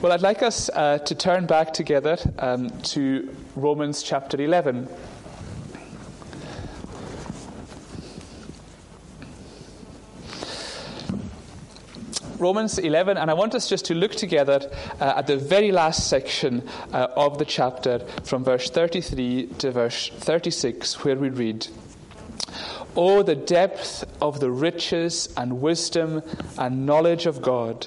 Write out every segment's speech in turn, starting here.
Well, I'd like us uh, to turn back together um, to Romans chapter 11. Romans 11, and I want us just to look together uh, at the very last section uh, of the chapter from verse 33 to verse 36, where we read, Oh, the depth of the riches and wisdom and knowledge of God!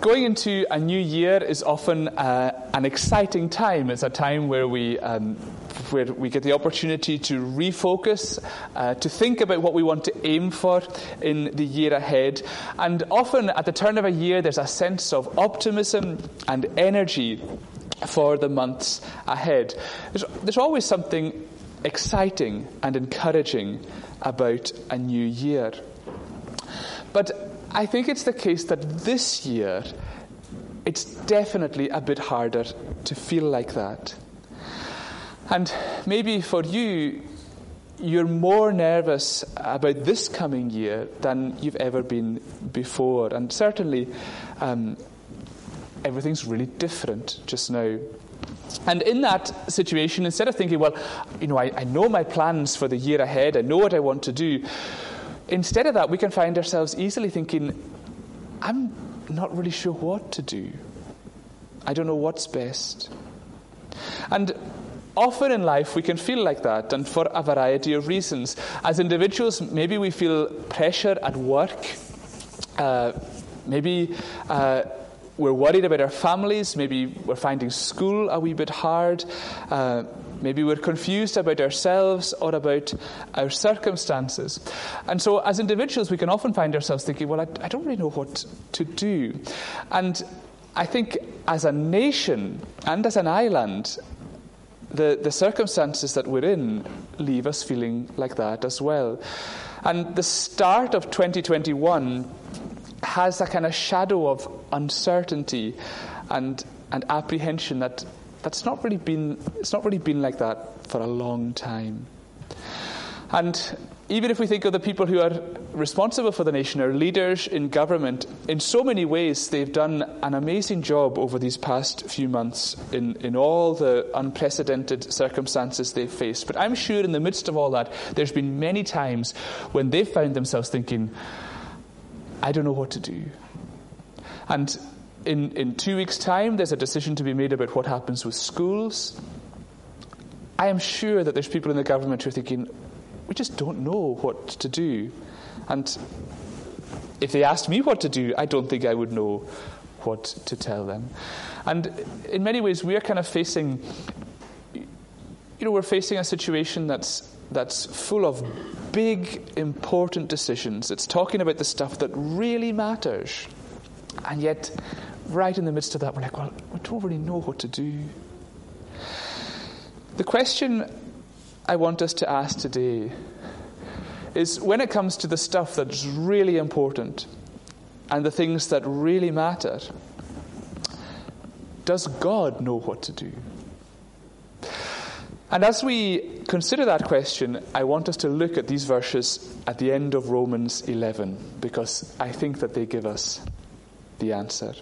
Going into a new year is often uh, an exciting time. It's a time where we, um, where we get the opportunity to refocus, uh, to think about what we want to aim for in the year ahead. And often at the turn of a year, there's a sense of optimism and energy for the months ahead. There's, there's always something exciting and encouraging about a new year. But I think it's the case that this year it's definitely a bit harder to feel like that. And maybe for you, you're more nervous about this coming year than you've ever been before. And certainly, um, everything's really different just now. And in that situation, instead of thinking, well, you know, I, I know my plans for the year ahead, I know what I want to do, Instead of that, we can find ourselves easily thinking, I'm not really sure what to do. I don't know what's best. And often in life, we can feel like that, and for a variety of reasons. As individuals, maybe we feel pressure at work. Uh, maybe uh, we're worried about our families. Maybe we're finding school a wee bit hard. Uh, Maybe we're confused about ourselves or about our circumstances. And so, as individuals, we can often find ourselves thinking, well, I, I don't really know what to do. And I think as a nation and as an island, the, the circumstances that we're in leave us feeling like that as well. And the start of 2021 has a kind of shadow of uncertainty and, and apprehension that that's not really been, it's not really been like that for a long time. And even if we think of the people who are responsible for the nation, our leaders in government, in so many ways they've done an amazing job over these past few months in, in all the unprecedented circumstances they've faced. But I'm sure in the midst of all that, there's been many times when they've found themselves thinking, I don't know what to do. And in, in two weeks' time, there's a decision to be made about what happens with schools. I am sure that there's people in the government who are thinking, we just don't know what to do. And if they asked me what to do, I don't think I would know what to tell them. And in many ways, we are kind of facing, you know, we're facing a situation that's that's full of big, important decisions. It's talking about the stuff that really matters. And yet, right in the midst of that, we're like, well, we don't really know what to do. The question I want us to ask today is when it comes to the stuff that's really important and the things that really matter, does God know what to do? And as we consider that question, I want us to look at these verses at the end of Romans 11 because I think that they give us the answer.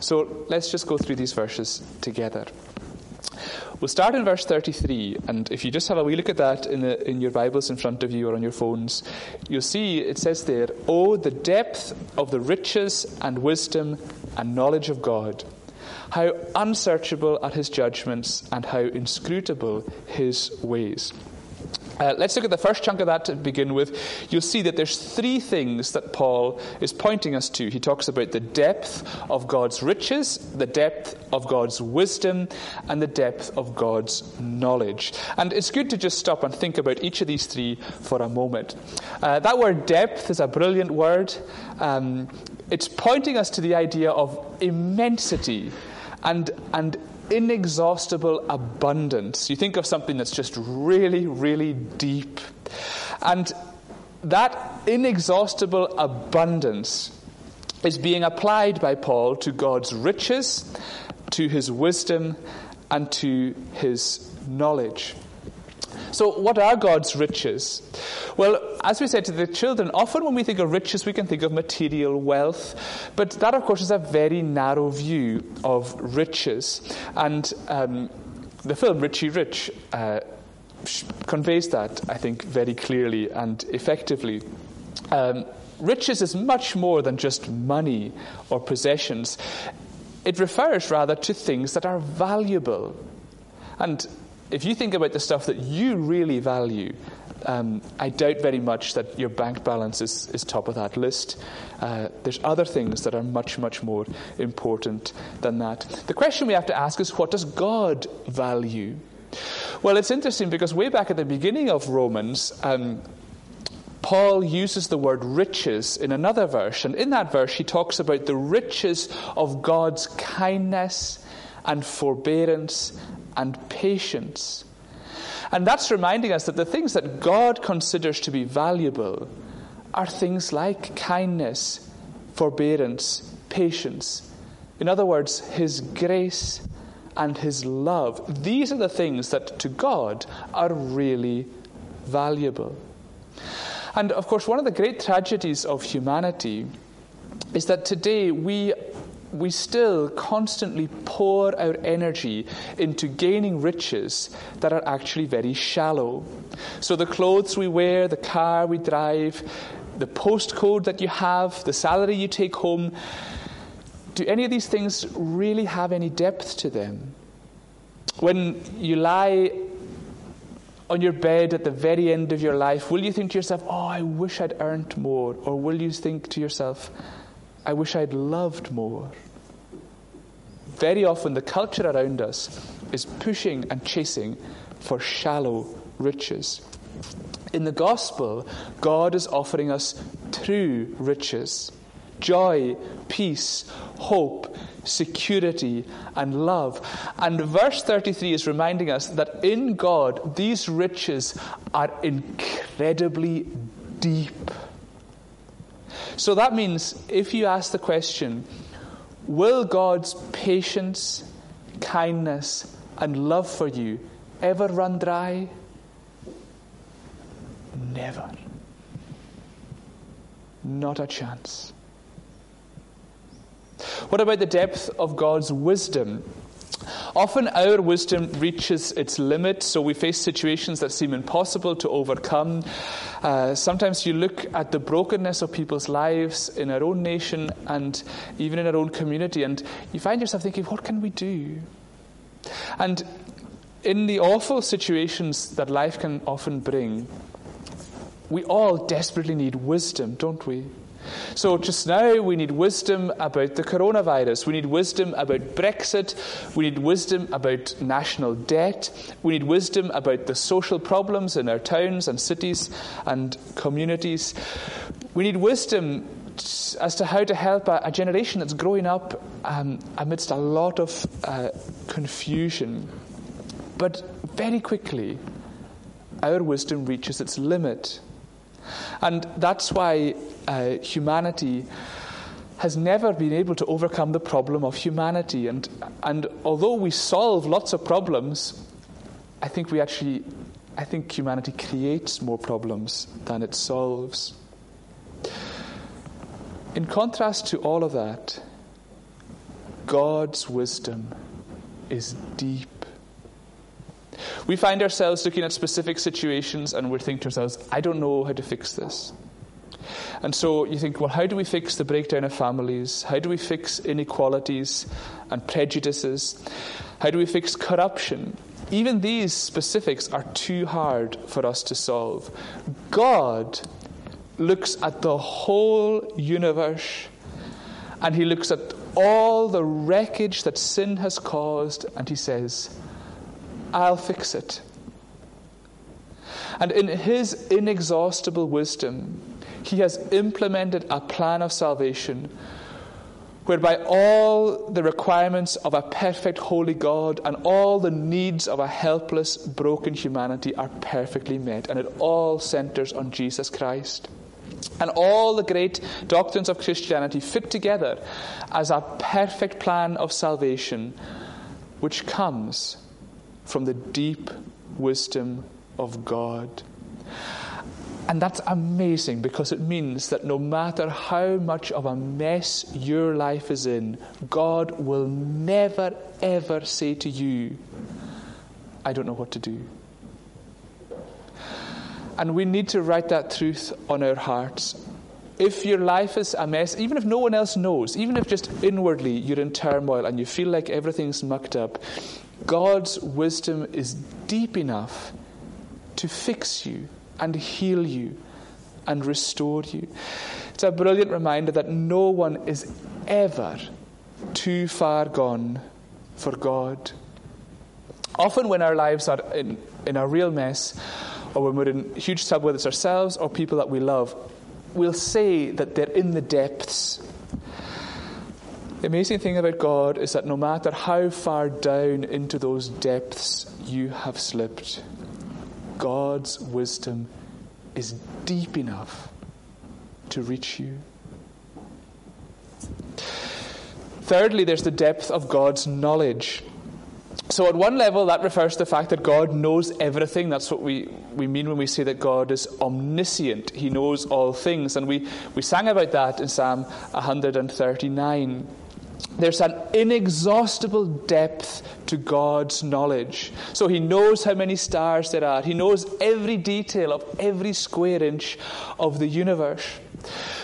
So let's just go through these verses together. We'll start in verse 33, and if you just have a wee look at that in, the, in your Bibles in front of you or on your phones, you'll see it says there, Oh, the depth of the riches and wisdom and knowledge of God! How unsearchable are his judgments and how inscrutable his ways. Uh, let's look at the first chunk of that to begin with. You'll see that there's three things that Paul is pointing us to. He talks about the depth of God's riches, the depth of God's wisdom, and the depth of God's knowledge. And it's good to just stop and think about each of these three for a moment. Uh, that word depth is a brilliant word. Um, it's pointing us to the idea of immensity and, and inexhaustible abundance. You think of something that's just really, really deep. And that inexhaustible abundance is being applied by Paul to God's riches, to his wisdom, and to his knowledge. So, what are God's riches? Well, as we said to the children, often when we think of riches, we can think of material wealth. But that, of course, is a very narrow view of riches. And um, the film Richie Rich uh, conveys that, I think, very clearly and effectively. Um, riches is much more than just money or possessions. It refers rather to things that are valuable. And if you think about the stuff that you really value, um, I doubt very much that your bank balance is, is top of that list. Uh, there's other things that are much, much more important than that. The question we have to ask is what does God value? Well, it's interesting because way back at the beginning of Romans, um, Paul uses the word riches in another verse. And in that verse, he talks about the riches of God's kindness and forbearance and patience. And that's reminding us that the things that God considers to be valuable are things like kindness, forbearance, patience. In other words, His grace and His love. These are the things that to God are really valuable. And of course, one of the great tragedies of humanity is that today we we still constantly pour our energy into gaining riches that are actually very shallow. So, the clothes we wear, the car we drive, the postcode that you have, the salary you take home, do any of these things really have any depth to them? When you lie on your bed at the very end of your life, will you think to yourself, oh, I wish I'd earned more? Or will you think to yourself, I wish I'd loved more. Very often, the culture around us is pushing and chasing for shallow riches. In the gospel, God is offering us true riches joy, peace, hope, security, and love. And verse 33 is reminding us that in God, these riches are incredibly deep. So that means if you ask the question, will God's patience, kindness, and love for you ever run dry? Never. Not a chance. What about the depth of God's wisdom? Often our wisdom reaches its limit, so we face situations that seem impossible to overcome. Uh, sometimes you look at the brokenness of people's lives in our own nation and even in our own community, and you find yourself thinking, what can we do? And in the awful situations that life can often bring, we all desperately need wisdom, don't we? So, just now, we need wisdom about the coronavirus. We need wisdom about Brexit. We need wisdom about national debt. We need wisdom about the social problems in our towns and cities and communities. We need wisdom as to how to help a, a generation that's growing up um, amidst a lot of uh, confusion. But very quickly, our wisdom reaches its limit. And that's why uh, humanity has never been able to overcome the problem of humanity. And, and although we solve lots of problems, I think we actually, I think humanity creates more problems than it solves. In contrast to all of that, God's wisdom is deep. We find ourselves looking at specific situations and we're thinking to ourselves, I don't know how to fix this. And so you think, well, how do we fix the breakdown of families? How do we fix inequalities and prejudices? How do we fix corruption? Even these specifics are too hard for us to solve. God looks at the whole universe and he looks at all the wreckage that sin has caused and he says, I'll fix it. And in his inexhaustible wisdom, he has implemented a plan of salvation whereby all the requirements of a perfect holy God and all the needs of a helpless, broken humanity are perfectly met, and it all centers on Jesus Christ. And all the great doctrines of Christianity fit together as a perfect plan of salvation, which comes from the deep wisdom of God. And that's amazing because it means that no matter how much of a mess your life is in, God will never, ever say to you, I don't know what to do. And we need to write that truth on our hearts. If your life is a mess, even if no one else knows, even if just inwardly you're in turmoil and you feel like everything's mucked up, God's wisdom is deep enough to fix you and heal you and restore you. It's a brilliant reminder that no one is ever too far gone for God. Often, when our lives are in, in a real mess, or when we're in huge trouble, whether it's ourselves or people that we love, we'll say that they're in the depths. The amazing thing about God is that no matter how far down into those depths you have slipped, God's wisdom is deep enough to reach you. Thirdly, there's the depth of God's knowledge. So, at one level, that refers to the fact that God knows everything. That's what we, we mean when we say that God is omniscient. He knows all things. And we, we sang about that in Psalm 139. There's an inexhaustible depth to God's knowledge. So He knows how many stars there are, He knows every detail of every square inch of the universe.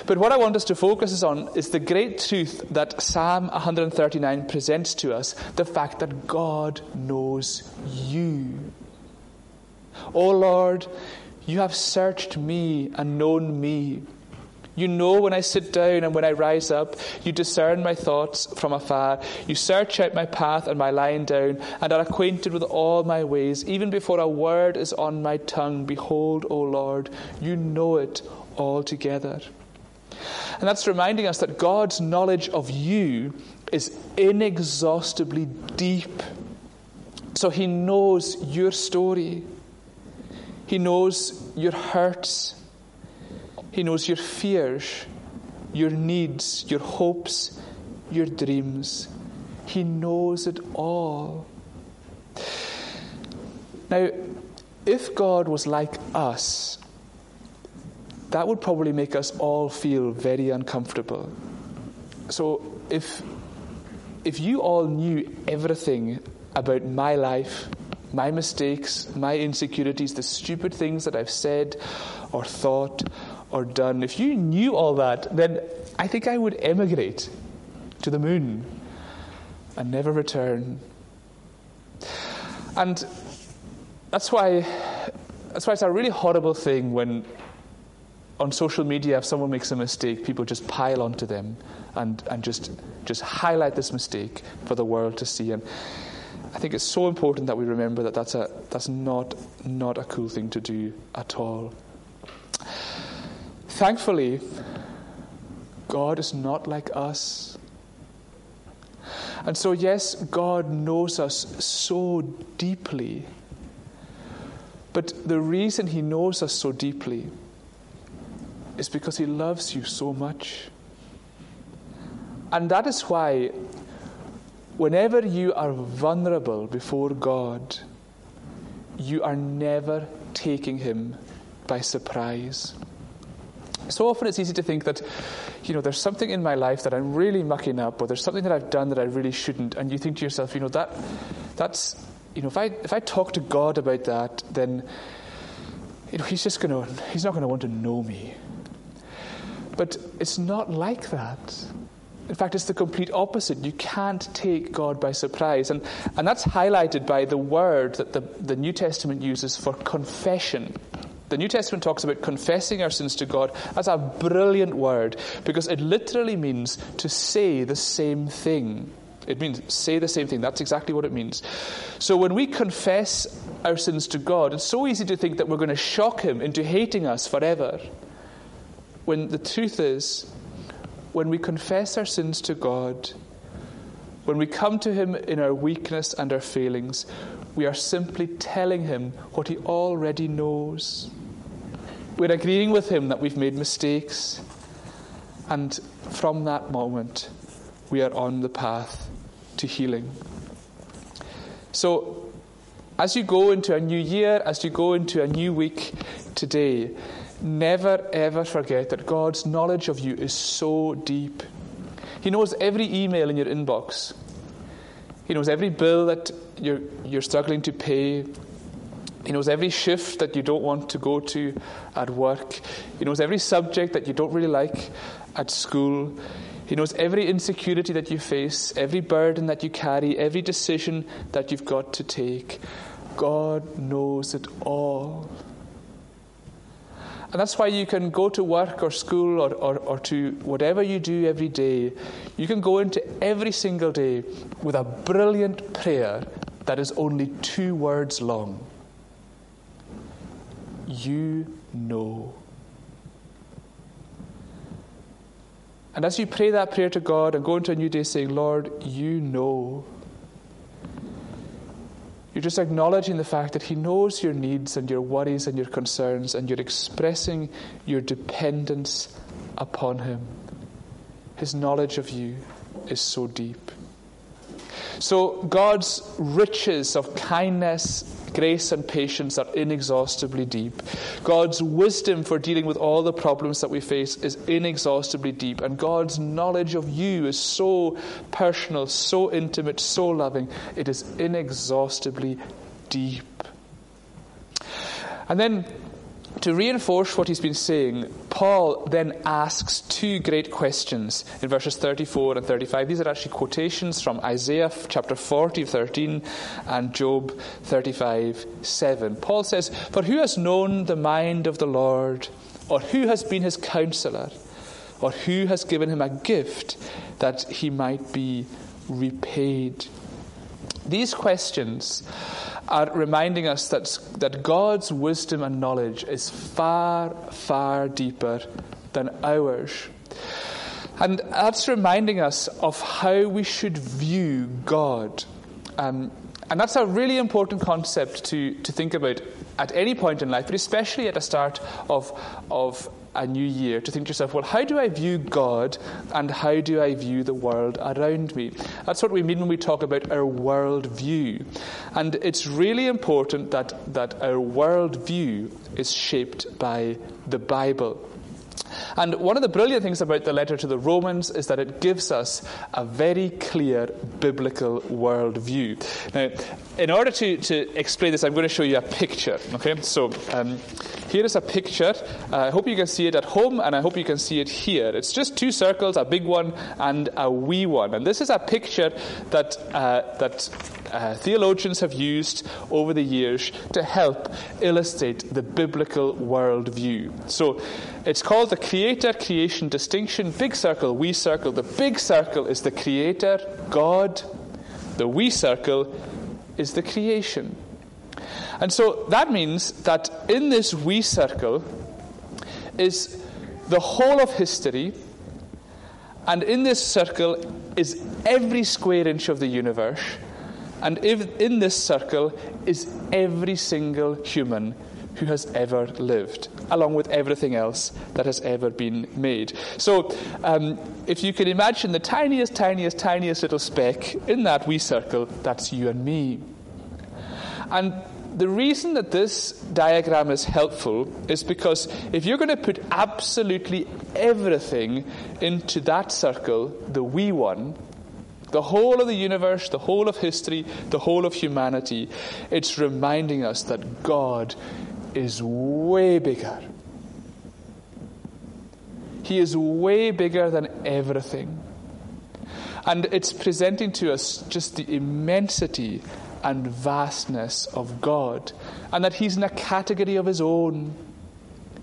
But what I want us to focus on is the great truth that Psalm 139 presents to us the fact that God knows you. O Lord, you have searched me and known me. You know when I sit down and when I rise up. You discern my thoughts from afar. You search out my path and my lying down, and are acquainted with all my ways. Even before a word is on my tongue, behold, O Lord, you know it altogether. And that's reminding us that God's knowledge of you is inexhaustibly deep. So he knows your story, he knows your hurts, he knows your fears, your needs, your hopes, your dreams. He knows it all. Now, if God was like us, that would probably make us all feel very uncomfortable. So, if, if you all knew everything about my life, my mistakes, my insecurities, the stupid things that I've said or thought or done, if you knew all that, then I think I would emigrate to the moon and never return. And that's why, that's why it's a really horrible thing when on social media, if someone makes a mistake, people just pile onto them and, and just, just highlight this mistake for the world to see. And I think it's so important that we remember that that's, a, that's not, not a cool thing to do at all. Thankfully, God is not like us. And so, yes, God knows us so deeply. But the reason He knows us so deeply is because He loves you so much. And that is why, whenever you are vulnerable before God, you are never taking Him by surprise. So often it's easy to think that, you know, there's something in my life that I'm really mucking up, or there's something that I've done that I really shouldn't, and you think to yourself, you know, that, that's, you know, if I if I talk to God about that, then, you know, He's just to, He's not going to want to know me. But it's not like that. In fact, it's the complete opposite. You can't take God by surprise. And, and that's highlighted by the word that the, the New Testament uses for confession. The New Testament talks about confessing our sins to God as a brilliant word because it literally means to say the same thing. It means say the same thing. That's exactly what it means. So when we confess our sins to God, it's so easy to think that we're going to shock Him into hating us forever. When the truth is, when we confess our sins to God, when we come to Him in our weakness and our failings, we are simply telling Him what He already knows. We're agreeing with Him that we've made mistakes. And from that moment, we are on the path to healing. So, as you go into a new year, as you go into a new week today, never ever forget that God's knowledge of you is so deep. He knows every email in your inbox. He knows every bill that you're, you're struggling to pay. He knows every shift that you don't want to go to at work. He knows every subject that you don't really like at school. He knows every insecurity that you face, every burden that you carry, every decision that you've got to take. God knows it all. And that's why you can go to work or school or, or, or to whatever you do every day. You can go into every single day with a brilliant prayer that is only two words long. You know. And as you pray that prayer to God and go into a new day saying, Lord, you know. You're just acknowledging the fact that He knows your needs and your worries and your concerns, and you're expressing your dependence upon Him. His knowledge of you is so deep. So, God's riches of kindness grace and patience are inexhaustibly deep. God's wisdom for dealing with all the problems that we face is inexhaustibly deep. And God's knowledge of you is so personal, so intimate, so loving. It is inexhaustibly deep. And then to reinforce what he's been saying, Paul then asks two great questions in verses 34 and 35. These are actually quotations from Isaiah chapter 40, 13, and Job 35, 7. Paul says, For who has known the mind of the Lord, or who has been his counselor, or who has given him a gift that he might be repaid? These questions are reminding us that, that God's wisdom and knowledge is far, far deeper than ours. And that's reminding us of how we should view God. Um, and that's a really important concept to, to think about at any point in life, but especially at the start of, of a new year to think to yourself, well, how do I view God and how do I view the world around me? That's what we mean when we talk about our world view. And it's really important that, that our world view is shaped by the Bible. And one of the brilliant things about the letter to the Romans is that it gives us a very clear biblical worldview. Now, in order to, to explain this, I'm going to show you a picture. Okay, so um, here is a picture. Uh, I hope you can see it at home, and I hope you can see it here. It's just two circles, a big one and a wee one. And this is a picture that uh, that uh, theologians have used over the years to help illustrate the biblical worldview. So it's called the creator creation distinction big circle, wee circle. The big circle is the creator, God. The wee circle is the creation. And so that means that in this wee circle is the whole of history, and in this circle is every square inch of the universe, and if, in this circle is every single human who has ever lived, along with everything else that has ever been made. So, um, if you can imagine the tiniest, tiniest, tiniest little speck in that wee circle, that's you and me. And the reason that this diagram is helpful is because if you're going to put absolutely everything into that circle, the wee one, the whole of the universe, the whole of history, the whole of humanity, it's reminding us that God is way bigger. He is way bigger than everything. And it's presenting to us just the immensity and vastness of God, and that He's in a category of His own,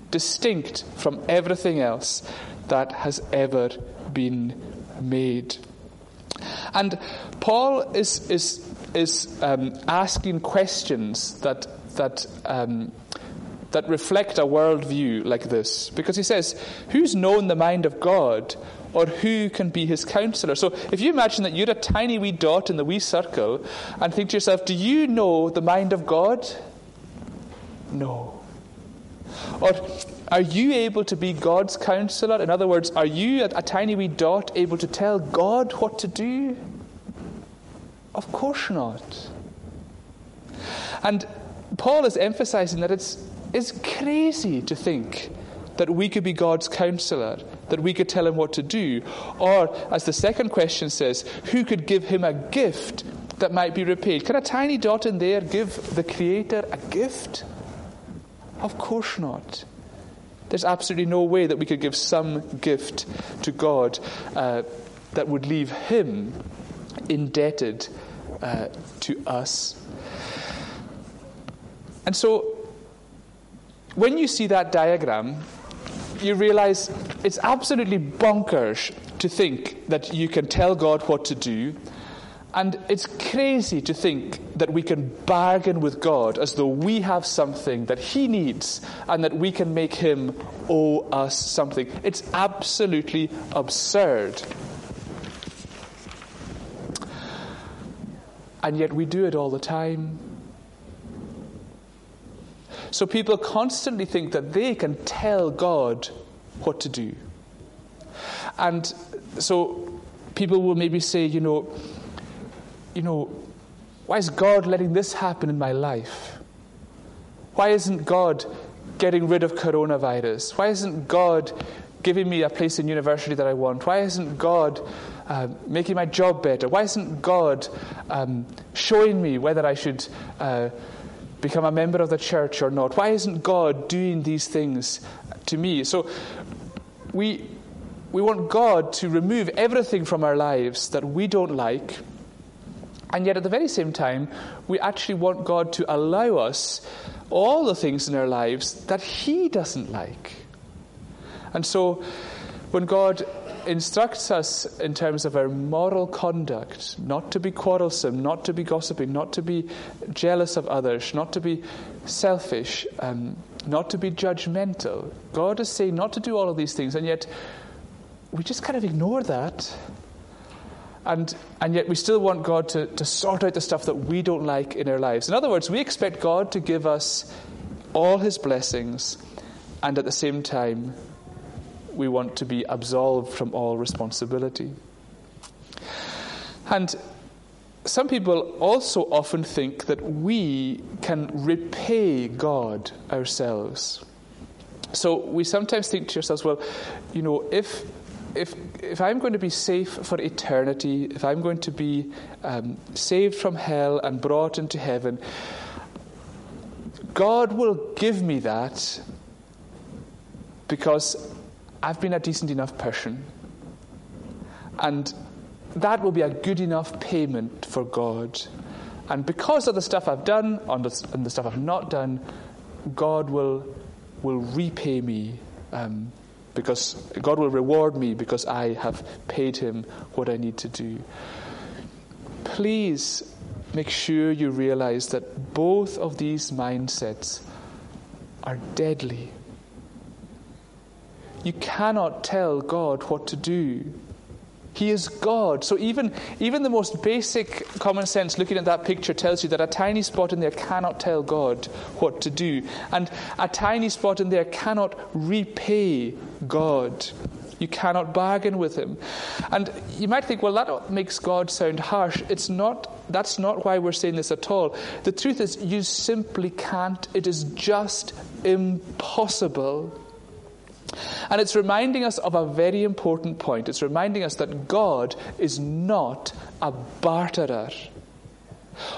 distinct from everything else that has ever been made. And Paul is, is, is um, asking questions that, that, um, that reflect a worldview like this. Because he says, Who's known the mind of God? or who can be his counselor? So if you imagine that you're a tiny wee dot in the wee circle and think to yourself, do you know the mind of God? No. Or are you able to be God's counselor? In other words, are you, a, a tiny wee dot, able to tell God what to do? Of course not. And Paul is emphasizing that it's, it's crazy to think that we could be God's counselor, that we could tell him what to do. Or, as the second question says, who could give him a gift that might be repaid? Can a tiny dot in there give the Creator a gift? Of course not. There's absolutely no way that we could give some gift to God uh, that would leave Him indebted uh, to us. And so, when you see that diagram, you realize it's absolutely bonkers to think that you can tell God what to do. And it's crazy to think that we can bargain with God as though we have something that He needs and that we can make Him owe us something. It's absolutely absurd. And yet we do it all the time. So people constantly think that they can tell God what to do. And so people will maybe say, you know, you know, why is God letting this happen in my life? Why isn't God getting rid of coronavirus? Why isn't God giving me a place in university that I want? Why isn't God uh, making my job better? Why isn't God um, showing me whether I should uh, become a member of the church or not? Why isn't God doing these things to me? So we, we want God to remove everything from our lives that we don't like. And yet, at the very same time, we actually want God to allow us all the things in our lives that He doesn't like. And so, when God instructs us in terms of our moral conduct not to be quarrelsome, not to be gossiping, not to be jealous of others, not to be selfish, um, not to be judgmental. God is saying not to do all of these things, and yet we just kind of ignore that. And, and yet we still want God to, to sort out the stuff that we don't like in our lives. In other words, we expect God to give us all his blessings, and at the same time, we want to be absolved from all responsibility. And some people also often think that we can repay God ourselves. So we sometimes think to ourselves, well, you know, if if if I'm going to be safe for eternity, if I'm going to be um, saved from hell and brought into heaven, God will give me that because I've been a decent enough person. And that will be a good enough payment for God. And because of the stuff I've done and the, stuff I've not done, God will, will repay me um, because God will reward me because I have paid Him what I need to do. Please make sure you realize that both of these mindsets are deadly. You cannot tell God what to do. He is God. So even, even the most basic common sense looking at that picture tells you that a tiny spot in there cannot tell God what to do. And a tiny spot in there cannot repay God. You cannot bargain with him. And you might think, well, that makes God sound harsh. It's not, that's not why we're saying this at all. The truth is, you simply can't. It is just impossible. And it's reminding us of a very important point. It's reminding us that God is not a barterer.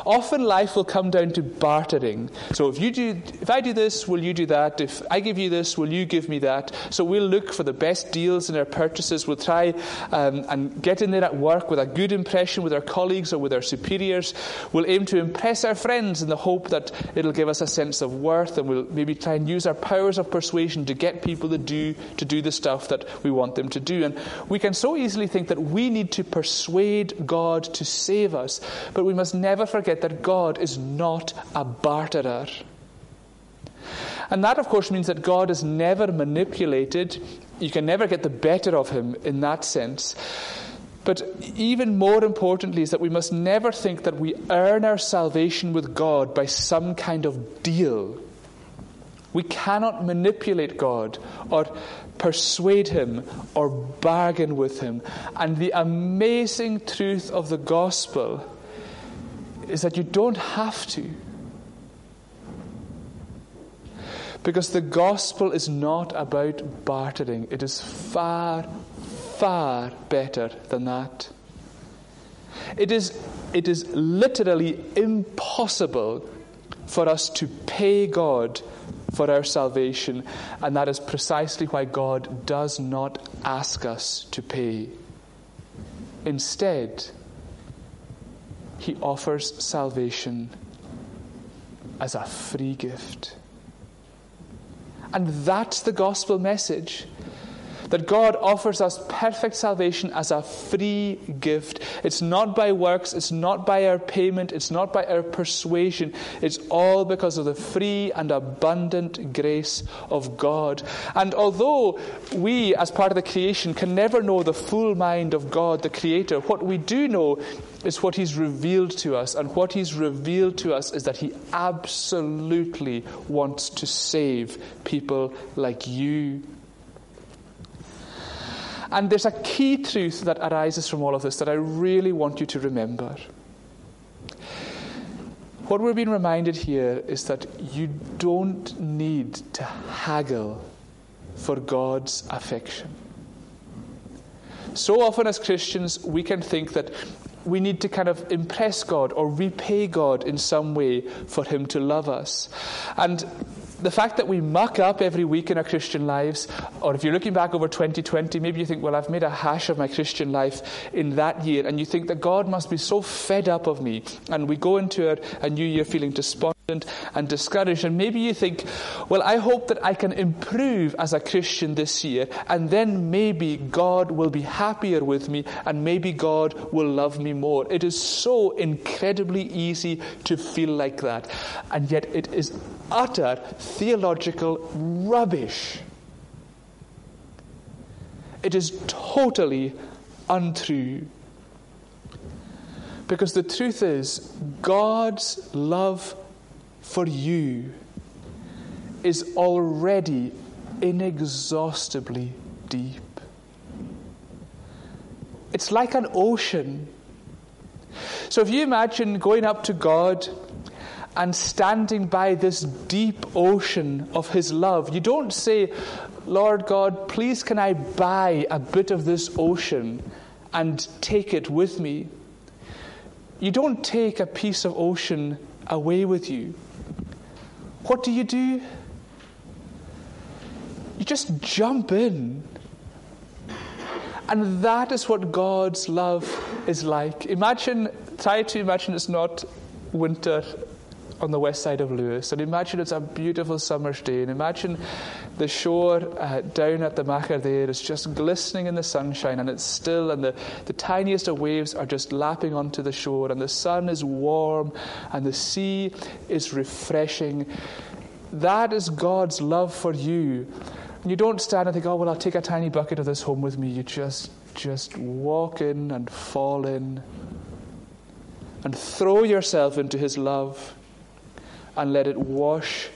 Often life will come down to bartering. So if you do, if I do this, will you do that? If I give you this, will you give me that? So we'll look for the best deals in our purchases. We'll try um, and get in there at work with a good impression with our colleagues or with our superiors. We'll aim to impress our friends in the hope that it'll give us a sense of worth, and we'll maybe try and use our powers of persuasion to get people to do to do the stuff that we want them to do. And we can so easily think that we need to persuade God to save us, but we must never never forget that God is not a barterer. And that, of course, means that God is never manipulated. You can never get the better of him in that sense. But even more importantly, is that we must never think that we earn our salvation with God by some kind of deal. We cannot manipulate God or persuade Him or bargain with Him. And the amazing truth of the gospel is that you don't have to. Because the gospel is not about bartering, it is far, far better than that. It is, it is literally impossible for us to pay God for our salvation, and that is precisely why God does not ask us to pay. Instead, He offers salvation as a free gift. And that's the gospel message. That God offers us perfect salvation as a free gift. It's not by works, it's not by our payment, it's not by our persuasion. It's all because of the free and abundant grace of God. And although we, as part of the creation, can never know the full mind of God, the Creator, what we do know is what He's revealed to us. And what He's revealed to us is that He absolutely wants to save people like you. And there's a key truth that arises from all of this that I really want you to remember. What we're being reminded here is that you don't need to haggle for God's affection. So often, as Christians, we can think that we need to kind of impress God or repay God in some way for Him to love us. And the fact that we muck up every week in our Christian lives, or if you're looking back over 2020, maybe you think, well, I've made a hash of my Christian life in that year, and you think that God must be so fed up of me. And we go into a, a new year feeling despondent and discouraged, and maybe you think, well, I hope that I can improve as a Christian this year, and then maybe God will be happier with me, and maybe God will love me more. It is so incredibly easy to feel like that, and yet it is utter theological rubbish. It is totally untrue. Because the truth is, God's love for you is already inexhaustibly deep. It's like an ocean. So if you imagine going up to God and standing by this deep ocean of His love. You don't say, Lord God, please can I buy a bit of this ocean and take it with me? You don't take a piece of ocean away with you. What do you do? You just jump in. And that is what God's love is like. Imagine, try to imagine it's not winter on the west side of Lewis. And imagine it's a beautiful summer's day. And imagine the shore uh, down at the Machair there is just glistening in the sunshine and it's still, and the, the tiniest of waves are just lapping onto the shore, and the sun is warm, and the sea is refreshing. That is God's love for you. And you don't stand and think, oh, well, I'll take a tiny bucket of this home with me. You just, just walk in and fall in and throw yourself into His love and let it wash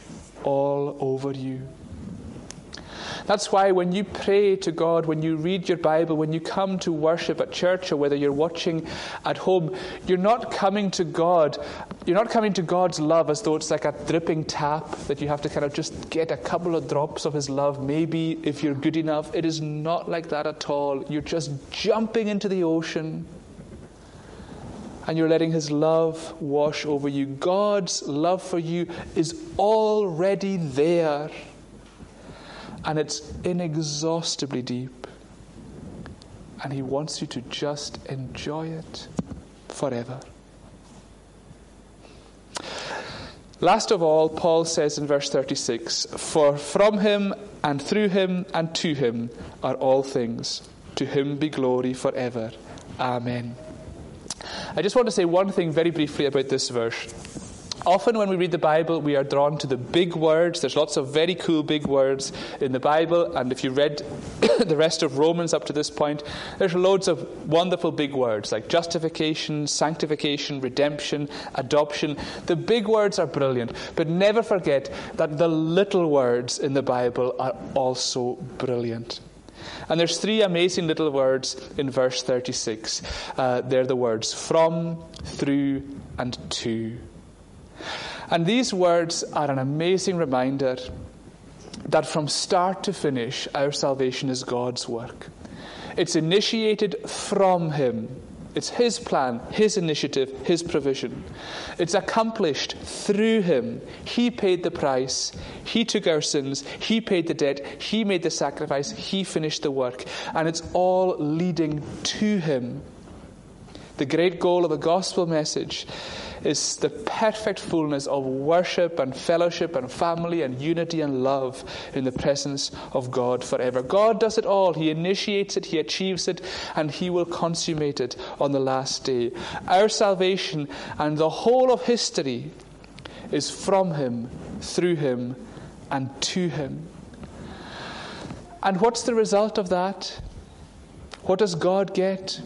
all over you. That's why when you pray to God, when you read your Bible, when you come to worship at church, or whether you're watching at home, you're not coming to God. You're not coming to God's love as though it's like a dripping tap that you have to kind of just get a couple of drops of His love, maybe if you're good enough. It is not like that at all. You're just jumping into the ocean and you're letting His love wash over you. God's love for you is already there, and it's inexhaustibly deep. And He wants you to just enjoy it forever. Last of all, Paul says in verse 36 For from him and through him and to him are all things. To him be glory forever. Amen. I just want to say one thing very briefly about this verse. Often, when we read the Bible, we are drawn to the big words. There's lots of very cool big words in the Bible, and if you read the rest of Romans up to this point, there's loads of wonderful big words like justification, sanctification, redemption, adoption. The big words are brilliant, but never forget that the little words in the Bible are also brilliant. And there's three amazing little words in verse 36. Uh, they're the words from, through, and to. And these words are an amazing reminder that from start to finish, our salvation is God's work. It's initiated from Him. It's His plan, His initiative, His provision. It's accomplished through Him. He paid the price. He took our sins. He paid the debt. He made the sacrifice. He finished the work. And it's all leading to Him. The great goal of the gospel message is the perfect fullness of worship and fellowship and family and unity and love in the presence of God forever. God does it all. He initiates it, He achieves it, and He will consummate it on the last day. Our salvation and the whole of history is from Him, through Him, and to Him. And what's the result of that? What does God get?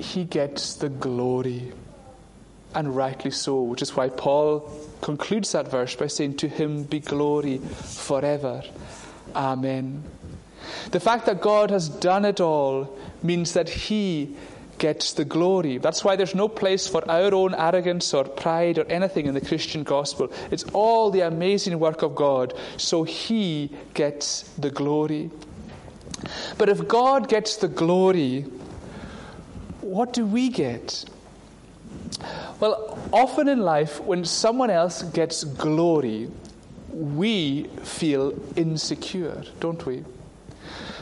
He gets the glory and rightly so, which is why Paul concludes that verse by saying, To him be glory forever. Amen. The fact that God has done it all means that he gets the glory. That's why there's no place for our own arrogance or pride or anything in the Christian gospel. It's all the amazing work of God, so he gets the glory. But if God gets the glory, what do we get? Well, often in life, when someone else gets glory, we feel insecure, don't we?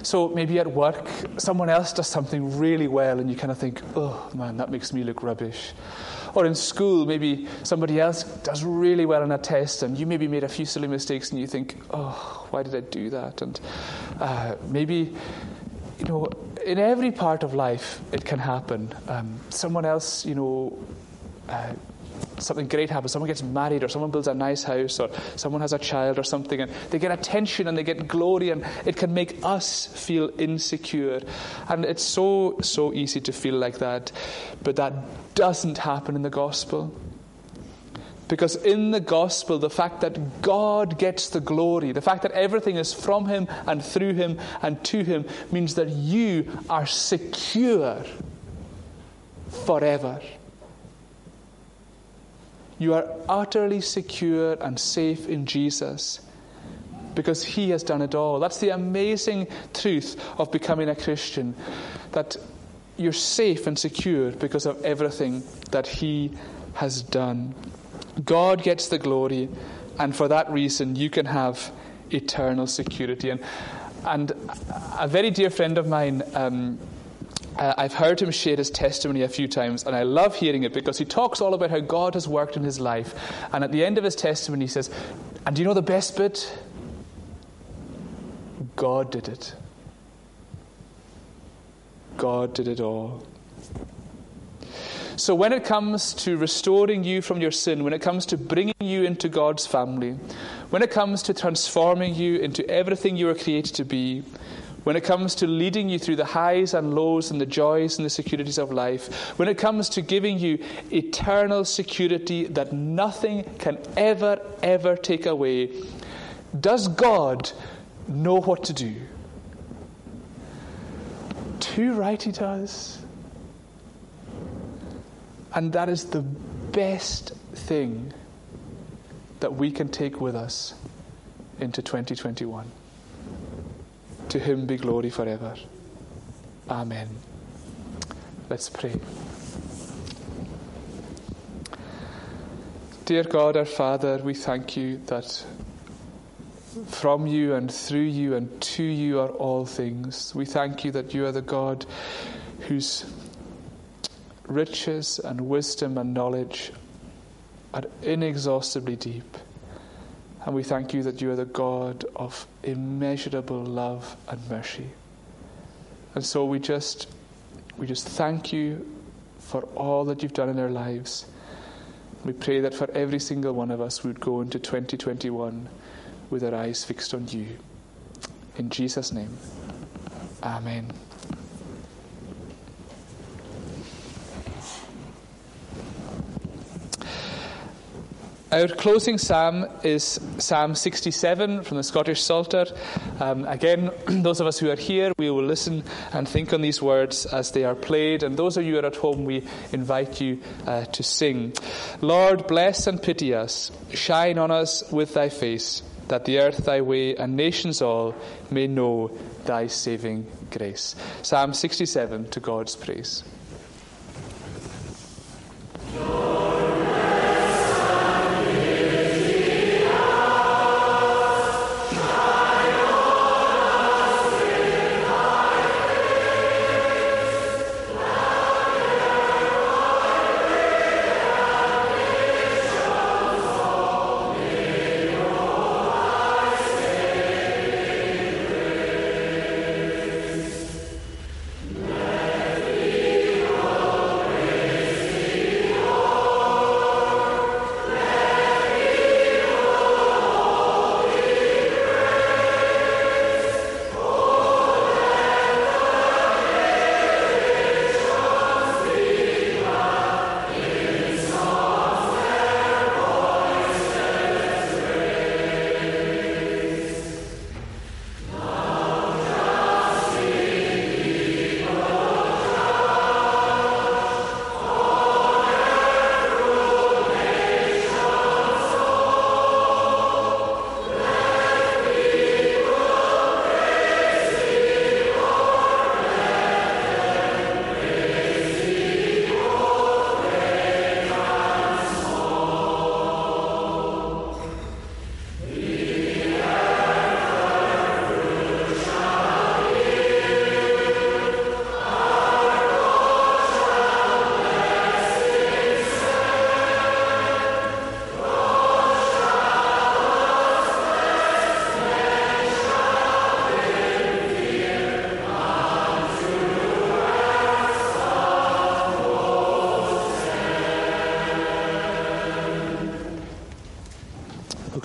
So maybe at work, someone else does something really well, and you kind of think, oh man, that makes me look rubbish. Or in school, maybe somebody else does really well on a test, and you maybe made a few silly mistakes, and you think, oh, why did I do that? And uh, maybe, you know, in every part of life, it can happen. Um, someone else, you know, uh, something great happens, someone gets married, or someone builds a nice house, or someone has a child, or something, and they get attention and they get glory, and it can make us feel insecure. And it's so, so easy to feel like that. But that doesn't happen in the gospel. Because in the gospel, the fact that God gets the glory, the fact that everything is from Him and through Him and to Him, means that you are secure forever. You are utterly secure and safe in Jesus because He has done it all. That's the amazing truth of becoming a Christian that you're safe and secure because of everything that He has done. God gets the glory, and for that reason, you can have eternal security. And, and a very dear friend of mine, um, uh, I've heard him share his testimony a few times, and I love hearing it because he talks all about how God has worked in his life. And at the end of his testimony, he says, And do you know the best bit? God did it. God did it all. So, when it comes to restoring you from your sin, when it comes to bringing you into God's family, when it comes to transforming you into everything you were created to be, when it comes to leading you through the highs and lows and the joys and the securities of life, when it comes to giving you eternal security that nothing can ever, ever take away, does God know what to do? Too right, He does. And that is the best thing that we can take with us into 2021. To him be glory forever. Amen. Let's pray. Dear God, our Father, we thank you that from you and through you and to you are all things. We thank you that you are the God whose riches and wisdom and knowledge are inexhaustibly deep. And we thank you that you are the God of immeasurable love and mercy. And so we just we just thank you for all that you've done in our lives. We pray that for every single one of us, we would go into 2021 with our eyes fixed on you. In Jesus' name, Amen. Our closing psalm is Psalm 67 from the Scottish Psalter. Um, again, those of us who are here, we will listen and think on these words as they are played. And those of you who are at home, we invite you uh, to sing. Lord, bless and pity us. Shine on us with thy face, that the earth thy way and nations all may know thy saving grace. Psalm 67 to God's praise.